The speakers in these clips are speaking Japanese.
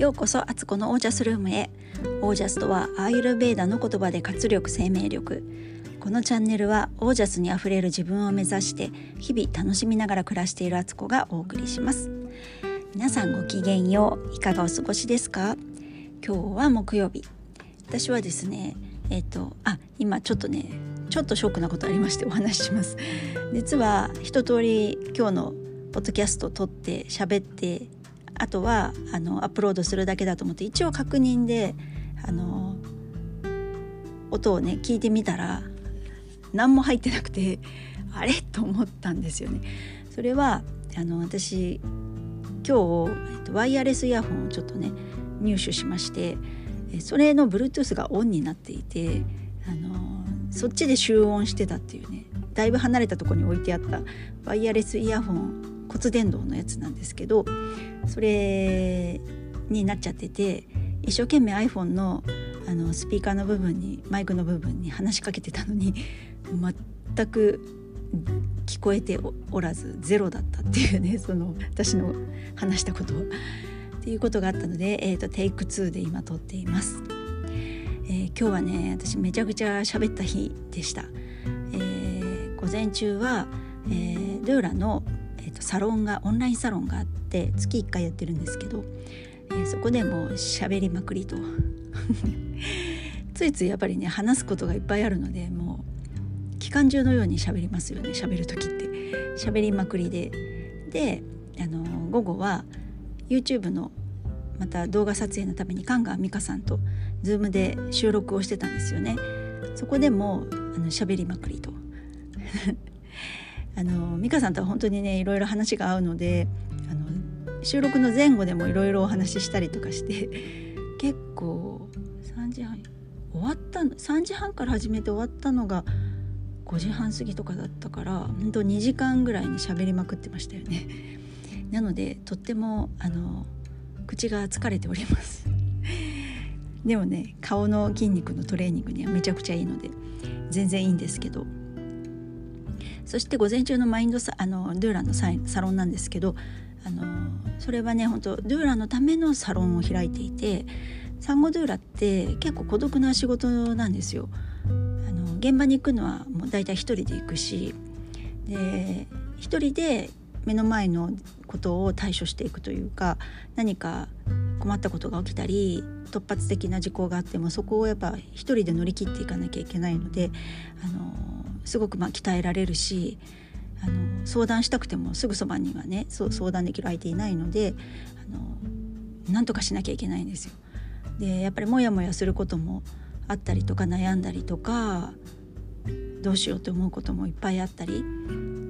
ようこそアツコのオージャスルームへ。オージャスとはアーユルベーダの言葉で活力生命力。このチャンネルはオージャスにあふれる自分を目指して日々楽しみながら暮らしているアツコがお送りします。皆さんごきげんよう。いかがお過ごしですか？今日は木曜日。私はですねえっ、とあ今ちょっとねちょっとショックなことありましてお話しします。実は一通り今日のポッドキャストを撮って喋ってあとはあのアップロードするだけだと思って一応確認であの音をね聞いてみたら何も入ってなくてあれ？と思ったんですよね。それはあの私今日、えっと、ワイヤレスイヤホンをちょっとね入手しましてそれの Bluetooth がオンになっていてあのそっちで集音してたっていうねだいぶ離れたとこに置いてあったワイヤレスイヤホン骨伝導のやつなんですけどそれになっちゃってて一生懸命 iPhone のあのスピーカーの部分にマイクの部分に話しかけてたのに全く聞こえておらずゼロだったっていうねその私の話したことは。っていうことがあったので、えーと、テイク2で今撮っています。えー、今日はね私めちゃくちゃ喋った日でした。えー、午前中は、えー、ルーラの、サロンがオンラインサロンがあって月1回やってるんですけど、えー、そこでもう喋りまくりと。ついついやっぱりね話すことがいっぱいあるのでもう期間中のように喋りますよね喋る時って。喋りまくりで。であの午後は YouTube のまた動画撮影のためにカンガ美香さんと Zoom で収録をしてたんですよね。そこでもあの喋りまくりと。あの美香さんとは本当にねいろいろ話が合うのであの収録の前後でもいろいろお話ししたりとかして結構3時半終わったの3時半から始めて終わったのが5時半過ぎとかだったから本当2時間ぐらいに喋りまくってましたよね。なのでとってもあの口が疲れておりますでもね顔の筋肉のトレーニングにはめちゃくちゃいいので全然いいんですけどそして午前中のマインドサあのドゥーランのサロンなんですけどあのそれはね本当ドゥーランのためのサロンを開いていてサンゴドゥーラって結構孤独な仕事なんですよ。あの現場に行くのはもう大体一人で行くしで一人で目の前のことを対処していくというか何か困ったことが起きたり突発的な事項があってもそこをやっぱ一人で乗り切っていかなきゃいけないのであのすごくま鍛えられるしあの相談したくてもすぐそばにはねそ相談できる相手いないのであの何とかしなきゃいけないんですよ。でやっぱりモヤモヤすることもあったりとか悩んだりとかどうしようって思うこともいっぱいあったり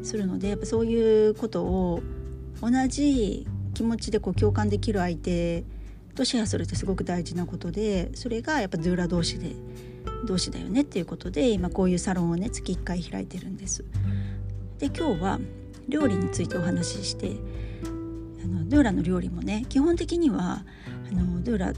するのでやっぱそういうことを同じ気持ちでこう共感できる相手とシェアするってすごく大事なことでそれがやっぱズーラ同士で同士だよねっていうことで今こういうサロンをね月1回開いてるんです。で今日は料理についてお話ししてあのドゥーラの料理もね基本的にはあのドゥーラっ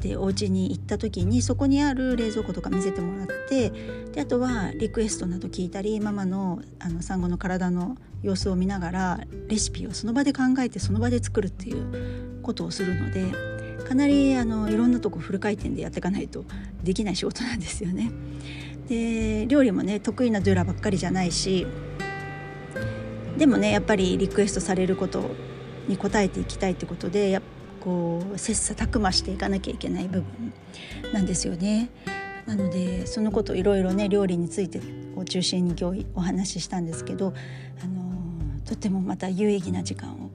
てお家に行った時にそこにある冷蔵庫とか見せてもらってであとはリクエストなど聞いたりママのあの産後の体の様子を見ながらレシピをその場で考えてその場で作るっていうことをするのでかなりあのいろんなとこフル回転でやっていかないとできない仕事なんですよね。で料理もね得意なドゥラばっかりじゃないしでもねやっぱりリクエストされることに応えていきたいってことでやこう切磋琢磨していかなきゃいけない部分なんですよね。なのでそのこといろいろね料理についてを中心に今日お話ししたんですけど、あのとてもまた有意義な時間を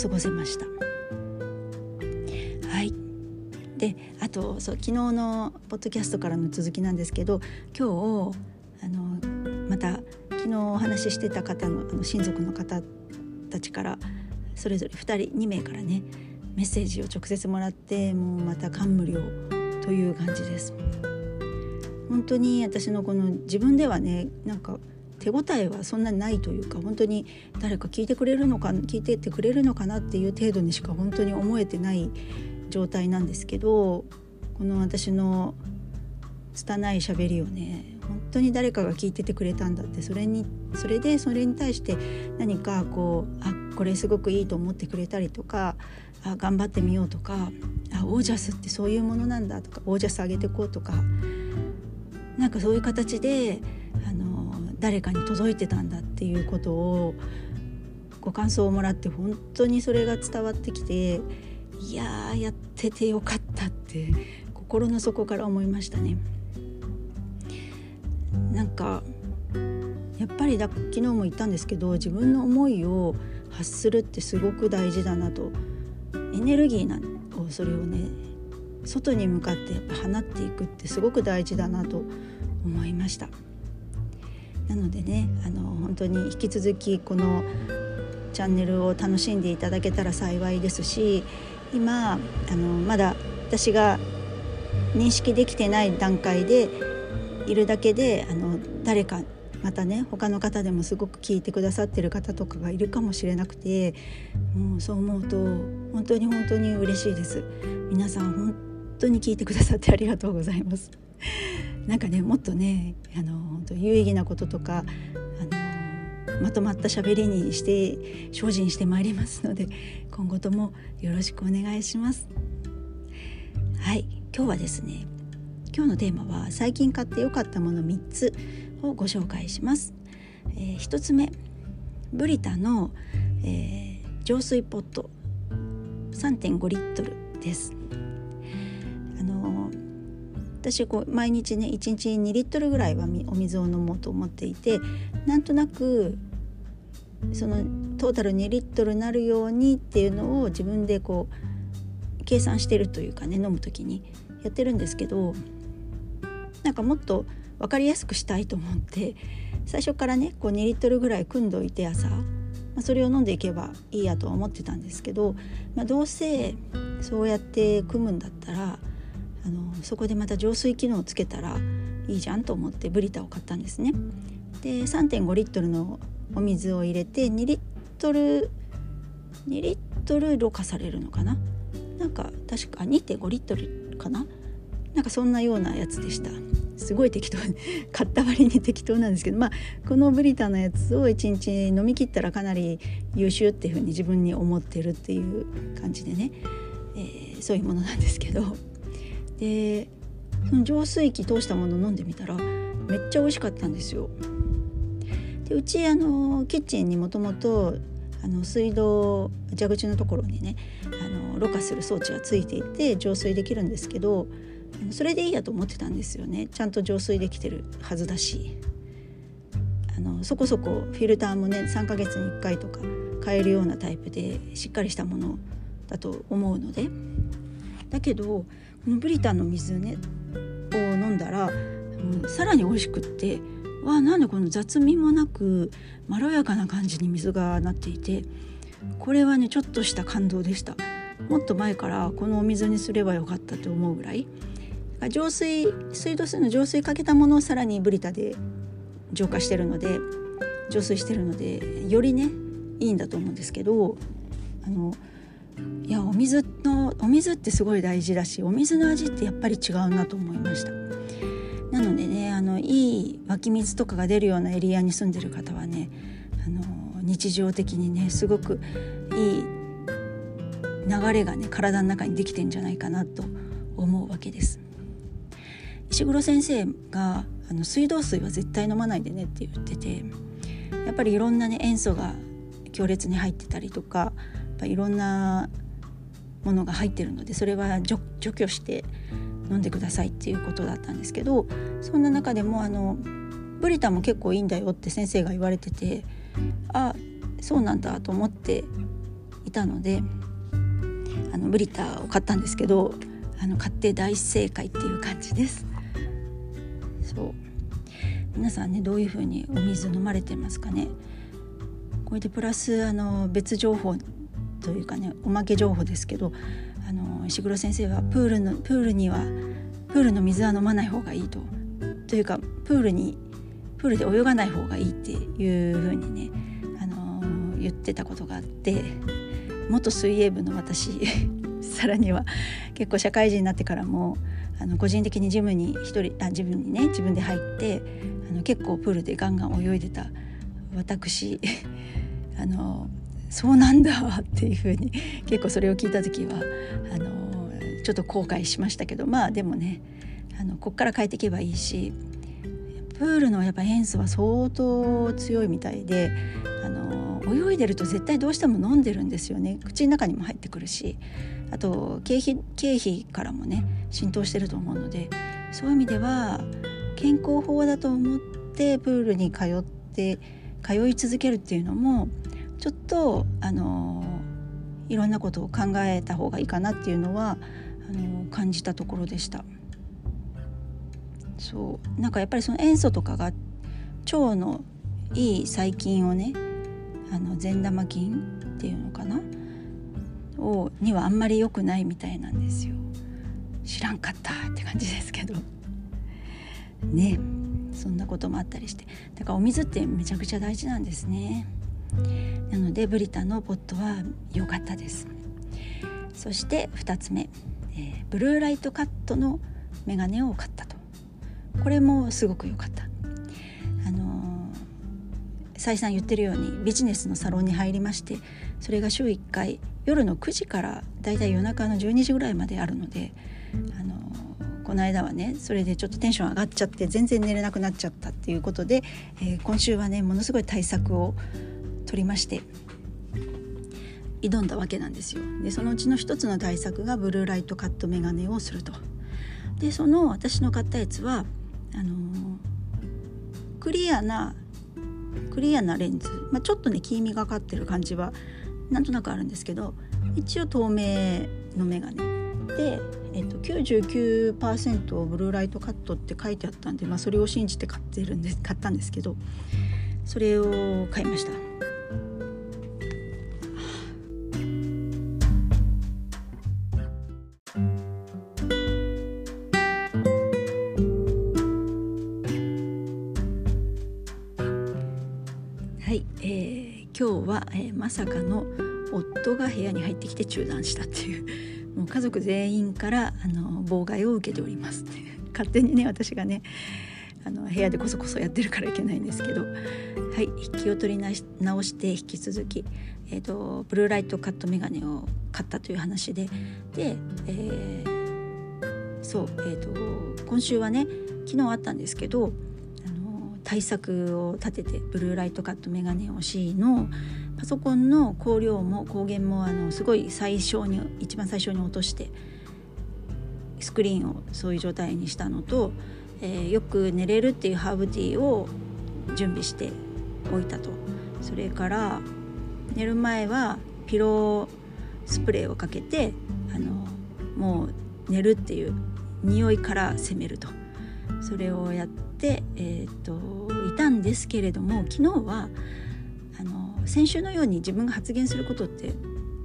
過ごせました。であとそう昨日のポッドキャストからの続きなんですけど今日あのまた昨日お話ししてた方のあの親族の方たちからそれぞれ2人2名からねメッセージを直接もらってもうまた感無量という感じです。本当に私のこの自分ではねなんか手応えはそんなにないというか本当に誰か聞いてくれるのか聞いてってくれるのかなっていう程度にしか本当に思えてない状態なんですけどこの私の拙い喋りをね本当に誰かが聞いててくれたんだってそれにそれでそれに対して何かこうあこれすごくいいと思ってくれたりとかあ頑張ってみようとかあオージャスってそういうものなんだとかオージャス上げてこうとかなんかそういう形であの誰かに届いてたんだっていうことをご感想をもらって本当にそれが伝わってきていややっててよかったって心の底から思いましたね。なんかやっぱりだ昨日も言ったんですけど自分の思いを発するってすごく大事だなとエネルギーなをそれをね外に向かってやっぱ放っていくってすごく大事だなと思いましたなのでねあの本当に引き続きこのチャンネルを楽しんでいただけたら幸いですし今あのまだ私が認識できてない段階でいるだけであの誰かまたね他の方でもすごく聞いてくださってる方とかがいるかもしれなくてもうそう思うと本当に本当に嬉しいです。皆さん本当に聞いてくださってありがとうございます。なんかねもっとねあの本当有意義なこととかあのまとまった喋りにして精進してまいりますので今後ともよろしくお願いします。はい今日はですね今日のテーマは最近買って良かったもの3つをご紹介します、えー、1つ目ブリタの、えー、浄水ポット3.5リットルです。あの私こう毎日ね1日2リットルぐらいはお水を飲もうと思っていてなんとなくそのトータル2リットルになるようにっていうのを自分でこう計算してるというかね飲む時にやってるんですけどなんかもっと分かりやすくしたいと思って最初からねこう2リットルぐらい汲んどいて朝、まあ、それを飲んでいけばいいやとは思ってたんですけど、まあ、どうせそうやって汲むんだったらあのそこでまた浄水機能をつけたらいいじゃんと思ってブリタを買ったんですね。で3.5リットルのお水を入れて2リットル2リットルろ過されるのかな？なんか確か2.5リットルかな？なんかそんなようなやつでした。すごい適当 買った割に適当なんですけどまあこのブリタのやつを1日飲み切ったらかなり優秀っていうふうに自分に思ってるっていう感じでね、えー、そういうものなんですけど。でその浄水器通したもの飲んでみたらめっちゃ美味しかったんですよ。でうちあのキッチンにもともと水道蛇口のところにねあのろ過する装置がついていて浄水できるんですけどそれでいいやと思ってたんですよね。ちゃんと浄水できてるはずだし。あのそこそこフィルターもね3ヶ月に1回とか変えるようなタイプでしっかりしたものだと思うので。だけどこのブリタンの水ねを飲んだら、うん、さらに美味しくってわなんでこの雑味もなくまろやかな感じに水がなっていてこれはねちょっとした感動でした。もっと前からこのお水にすればよかったと思うぐらい。浄水水道水の浄水かけたものをさらにブリタで浄化してるので浄水してるのでよりねいいんだと思うんですけどあのいやお水のお水ってすごい大事だしお水の味ってやっぱり違うなと思いました。なのでねあのいい湧き水とかが出るようなエリアに住んでる方はねあの日常的にねすごくいい流れがね体の中にできてんじゃないかなと思うわけです。石黒先生があの水道水は絶対飲まないでねって言っててやっぱりいろんなね塩素が強烈に入ってたりとかやっぱいろんなものが入ってるのでそれは除去して飲んでくださいっていうことだったんですけどそんな中でもあのブリタも結構いいんだよって先生が言われててあそうなんだと思っていたのであのブリタを買ったんですけどあの買って大正解っていう感じです。そう皆さんねどういう風にお水飲まれてますかね？これでプラスあの別情報というかねおまけ情報ですけどあの石黒先生はプールのプールにはプールの水は飲まない方がいいと。というかプールにプールで泳がない方がいいっていう風にねあの言ってたことがあって元水泳部の私 さらには結構社会人になってからもあの個人的にジムに一人あ自分にね自分で入ってあの結構プールでガンガン泳いでた私 あのそうなんだっていうふうに結構それを聞いた時はあのちょっと後悔しましたけどまあでもねあのこっから帰っていけばいいしプールのやっぱ塩素は相当強いみたいであの泳いでると絶対どうしても飲んでるんですよね。口の中にも入ってくるしあと経費経費からもね浸透してると思うのでそういう意味では健康法だと思ってプールに通って通い続けるっていうのもちょっとあのいろんなことを考えた方がいいかなっていうのはあの感じたところでした。そう。なんかやっぱりその塩素とかが腸のいい細菌をねあの善玉菌っていうのかな？をにはあんまり良くないみたいなんですよ。知らんかったって感じですけど。ね。そんなこともあったりして。だからお水ってめちゃくちゃ大事なんですね。なのでブリタのポットは良かったです。そして2つ目、えー、ブルーライトカットのメガネを買ったと。これもすごく良かった。あのー、再三言ってるようにビジネスのサロンに入りましてそれが週1回夜の9時からだいたい夜中の12時ぐらいまであるのであのー、この間はねそれでちょっとテンション上がっちゃって全然寝れなくなっちゃったっていうことで、えー、今週はねものすごい対策を取りまして挑んだわけなんですよ。でそのうちの一つの対策がブルーライトカットメガネをすると。でその私の買ったやつはあのクリアなクリアなレンズ、まあ、ちょっとね黄みがかってる感じはなんとなくあるんですけど一応透明のメガネで、えっと、99%をブルーライトカットって書いてあったんで、まあ、それを信じて買ってるんで買ったんですけどそれを買いました。今日は、えー、まさかの夫が部屋に入ってきて中断したっていう。もう家族全員からあの妨害を受けております 勝手にね私がねあの部屋でこそこそやってるからいけないんですけど。はい気を取り直して引き続き、えーと、ブルーライトカットメガネを買ったという話で。で、えー、そう、えーと今週はね昨日あったんですけど対策を立ててブルーライトカットメガネを C のパソコンの光量も光源もあのすごい最小に一番最初に落としてスクリーンをそういう状態にしたのと、えー、よく寝れるっていうハーブティーを準備しておいたと。それから寝る前はピロースプレーをかけてあのもう寝るっていう匂いから攻めると。それをやっ、えーと、いたんですけれども昨日はあの先週のように自分が発言することって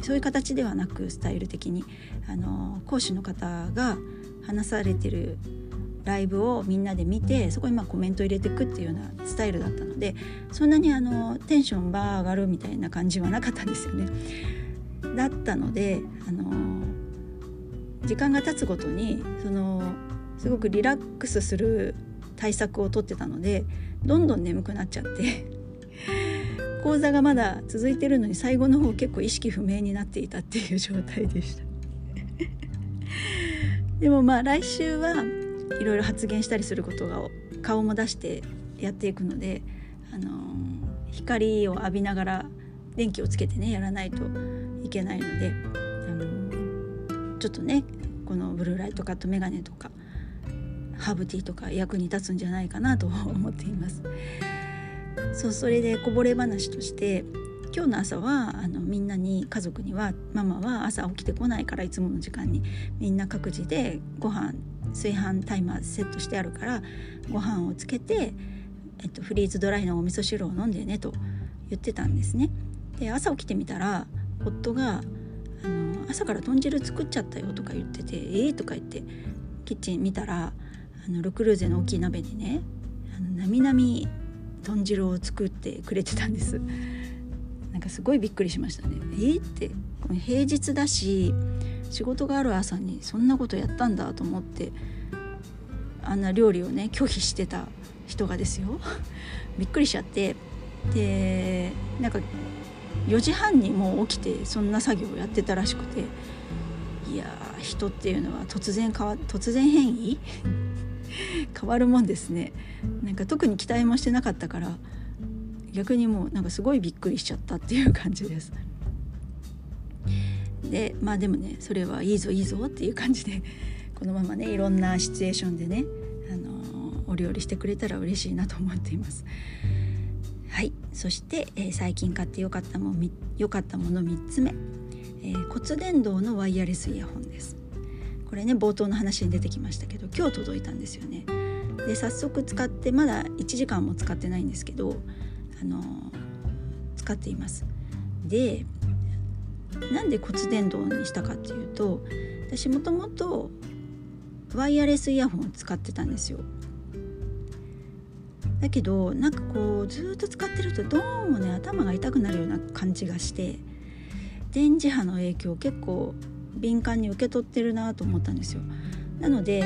そういう形ではなくスタイル的にあの講師の方が話されてるライブをみんなで見てそこにまあコメント入れていくっていうようなスタイルだったのでそんなにあのテンションバー上がるみたいな感じはなかったんですよね。だったのであの時間が経つごとにそのすごくリラックスする対策をとってたのでどんどん眠くなっちゃって。講座がまだ続いてるのに最後の方結構意識不明になっていたっていう状態でした。でもまあ来週はいろいろ発言したりすることが顔も出してやっていくので、あのー、光を浴びながら電気をつけてねやらないといけないので、あのー、ちょっとねこのブルーライトカットメガネとかハーブティーとか役に立つんじゃないかなと思っています。そうそれでこぼれ話として今日の朝はあのみんなに家族にはママは朝起きてこないからいつもの時間にみんな各自でご飯炊飯タイマーセットしてあるからご飯をつけて、えっと、フリーズドライのお味噌汁を飲んでねと言ってたんですね。で朝起きてみたら夫があの朝から豚汁作っちゃったよとか言ってて「ええー?」とか言ってキッチン見たらあのルクルーゼの大きい鍋にねあのなみなみ豚汁を作ってくれてたんです。なんかすごいびっくりしましたね。えー、ってこの平日だし仕事がある朝にそんなことやったんだと思ってあんな料理をね拒否してた人がですよ。びっくりしちゃって。でなんか4時半にもう起きてそんな作業をやってたらしくていや人っていうのは突然変わ突然変異？変わるもんですねなんか特に期待もしてなかったから逆にもうなんかすごいびっくりしちゃったっていう感じです。でまあでもねそれはいいぞいいぞっていう感じでこのままねいろんなシチュエーションでね、あのお料理してくれたら嬉しいなと思っています。はいそして、えー、最近買ってよかったもよかったもの3つ目、えー、骨伝導のワイヤレスイヤホンですこれね冒頭の話に出てきましたけど今日届いたんですよね。で早速使ってまだ1時間も使ってないんですけどあの使っています。でなんで骨伝導にしたかっていうと私もともとワイヤレスイヤホンを使ってたんですよ。だけどなんかこうずっと使ってるとどうもね頭が痛くなるような感じがして電磁波の影響結構敏感に受け取ってるなと思ったんですよ。なので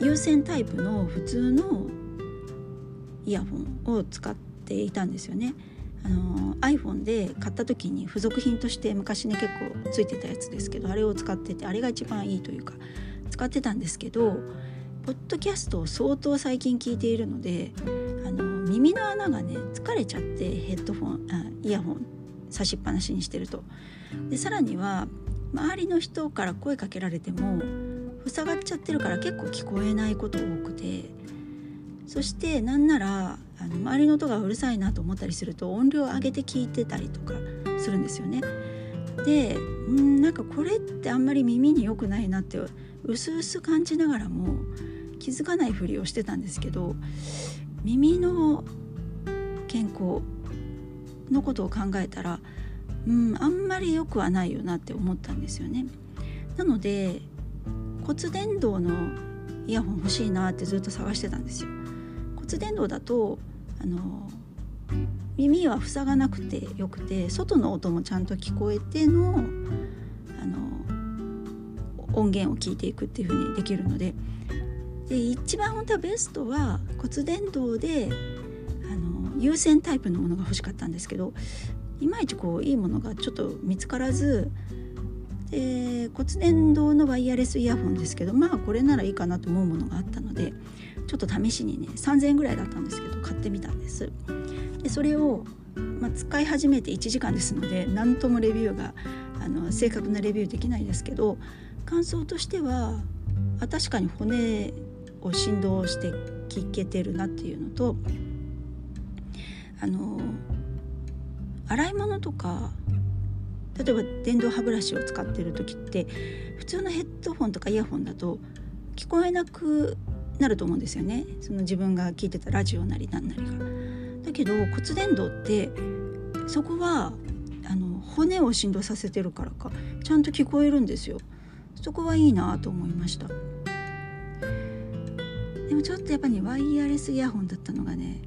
有線タイプの普通のイヤホンを使っていたんですよね。あの iPhone で買った時に付属品として昔ね結構ついてたやつですけどあれを使っててあれが一番いいというか使ってたんですけどポッドキャストを相当最近聞いているのであの耳の穴がね疲れちゃってヘッドフォンあイヤホン差しっぱなしにしてると。でさらには周りの人から声かけられても塞がっちゃってるから結構聞こえないこと多くてそしてなんならあの周りの音がうるさいなと思ったりすると音量を上げて聞いてたりとかするんですよね。でんなんかこれってあんまり耳に良くないなってうすうす感じながらも気づかないふりをしてたんですけど耳の健康のことを考えたらうんあんまり良くはないよなって思ったんですよね。なので骨伝導のイヤホン欲しいなってずっと探してたんですよ。骨伝導だとあの耳は塞がなくてよくて外の音もちゃんと聞こえてのあの音源を聞いていくっていう風にできるのでで一番本当はベストは骨伝導であの有線タイプのものが欲しかったんですけどいまいちこういいものがちょっと見つからずで骨伝導のワイヤレスイヤホンですけどまあこれならいいかなと思うものがあったのでちょっと試しにね3,000円ぐらいだったんですけど買ってみたんです。でそれを、まあ、使い始めて1時間ですので何ともレビューがあの正確なレビューできないですけど感想としてはあ確かに骨を振動して聞けてるなっていうのとあの洗い物とか例えば電動歯ブラシを使ってる時って普通のヘッドフォンとかイヤホンだと聞こえなくなると思うんですよねその自分が聞いてたラジオなりなんなりが。だけど骨伝導ってそこはあの骨を振動させてるからかちゃんと聞こえるんですよ。そこはいいなと思いました。でもちょっとやっぱり、ワイヤレスイヤホンだったのがね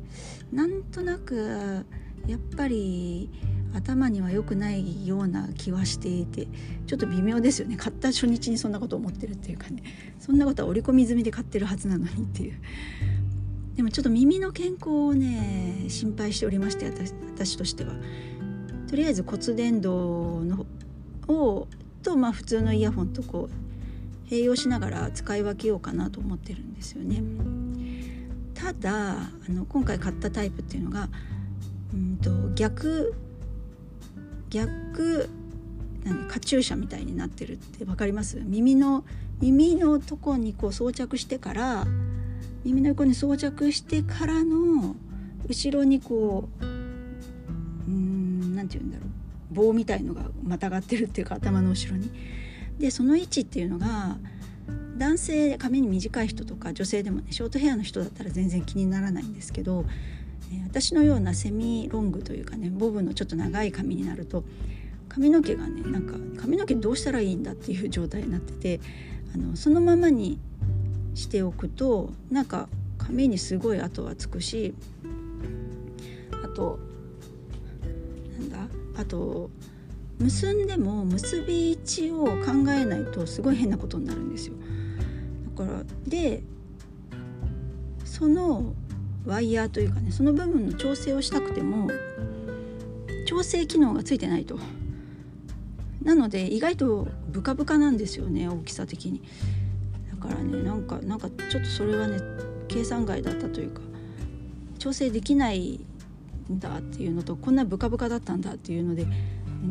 なんとなくやっぱり頭には良くないような気はしていてちょっと微妙ですよね。買った初日にそんなこと思ってるっていうかね。そんなことは織り込み済みで買ってるはずなのにっていう。でもちょっと耳の健康をね心配しておりまして私としては。とりあえず骨伝導のをとまあ普通のイヤホンとこう併用しながら使い分けようかなと思ってるんですよね。ただあの今回買ったタイプっていうのがうんと逆逆何カチューシャみたいになってるって分かります？耳の耳のとこにこう装着してから耳の横に装着してからの後ろにこううん何て言うんだろう棒みたいのがまたがってるっていうか頭の後ろに。でその位置っていうのが男性髪に短い人とか女性でもねショートヘアの人だったら全然気にならないんですけど私のようなセミロングというかねボブのちょっと長い髪になると髪の毛がねなんか髪の毛どうしたらいいんだっていう状態になっててあのそのままにしておくとなんか髪にすごい跡はつくしあとなんだあと結んでも結び位置を考えないとすごい変なことになるんですよ。だからでそのワイヤーというかねその部分の調整をしたくても調整機能がついてないとなので意外とブカブカなんですよね大きさ的にだからねなんかなんかちょっとそれはね計算外だったというか調整できないんだっていうのとこんなブカブカだったんだっていうので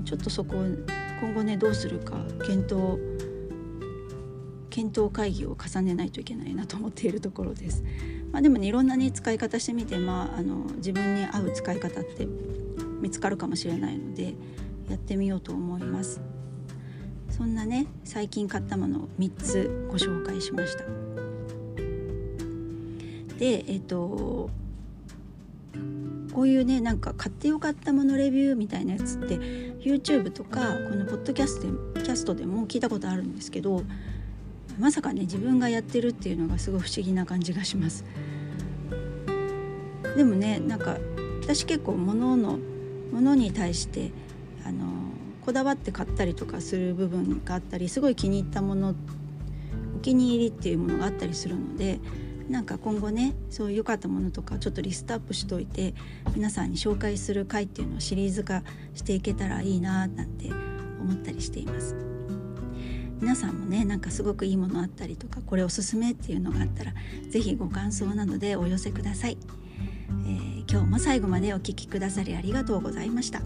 ちょっとそこ今後ねどうするか検討検討会議を重ねないといけないなと思っているところです。まあ、でもねいろんなね使い方してみて、まあ、あの自分に合う使い方って見つかるかもしれないのでやってみようと思います。そんなね最近買ったものを3つご紹介しました。でえっとこういうねなんか買ってよかったものレビューみたいなやつって YouTube とかこのポッドキャストでキャストでも聞いたことあるんですけどまさかね自分がやってるっていうのがすごい不思議な感じがします。でもねなんか私結構物の物に対してあのこだわって買ったりとかする部分があったりすごい気に入ったものお気に入りっていうものがあったりするのでなんか今後ねそういう良かったものとかちょっとリストアップしといて皆さんに紹介する回っていうのをシリーズ化していけたらいいななんて思ったりしています。皆さんもねなんかすごくいいものあったりとかこれおすすめっていうのがあったら是非ご感想などでお寄せください、えー、今日も最後までお聴きくださりありがとうございました。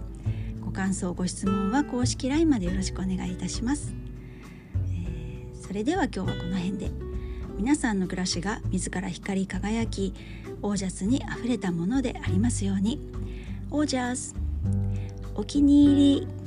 ご感想ご質問は公式 LINE までよろしくお願いいたします、えー、それでは今日はこの辺で。皆さんの暮らしが自ら光り輝きオージャスにあふれたものでありますように。オージャスお気に入り。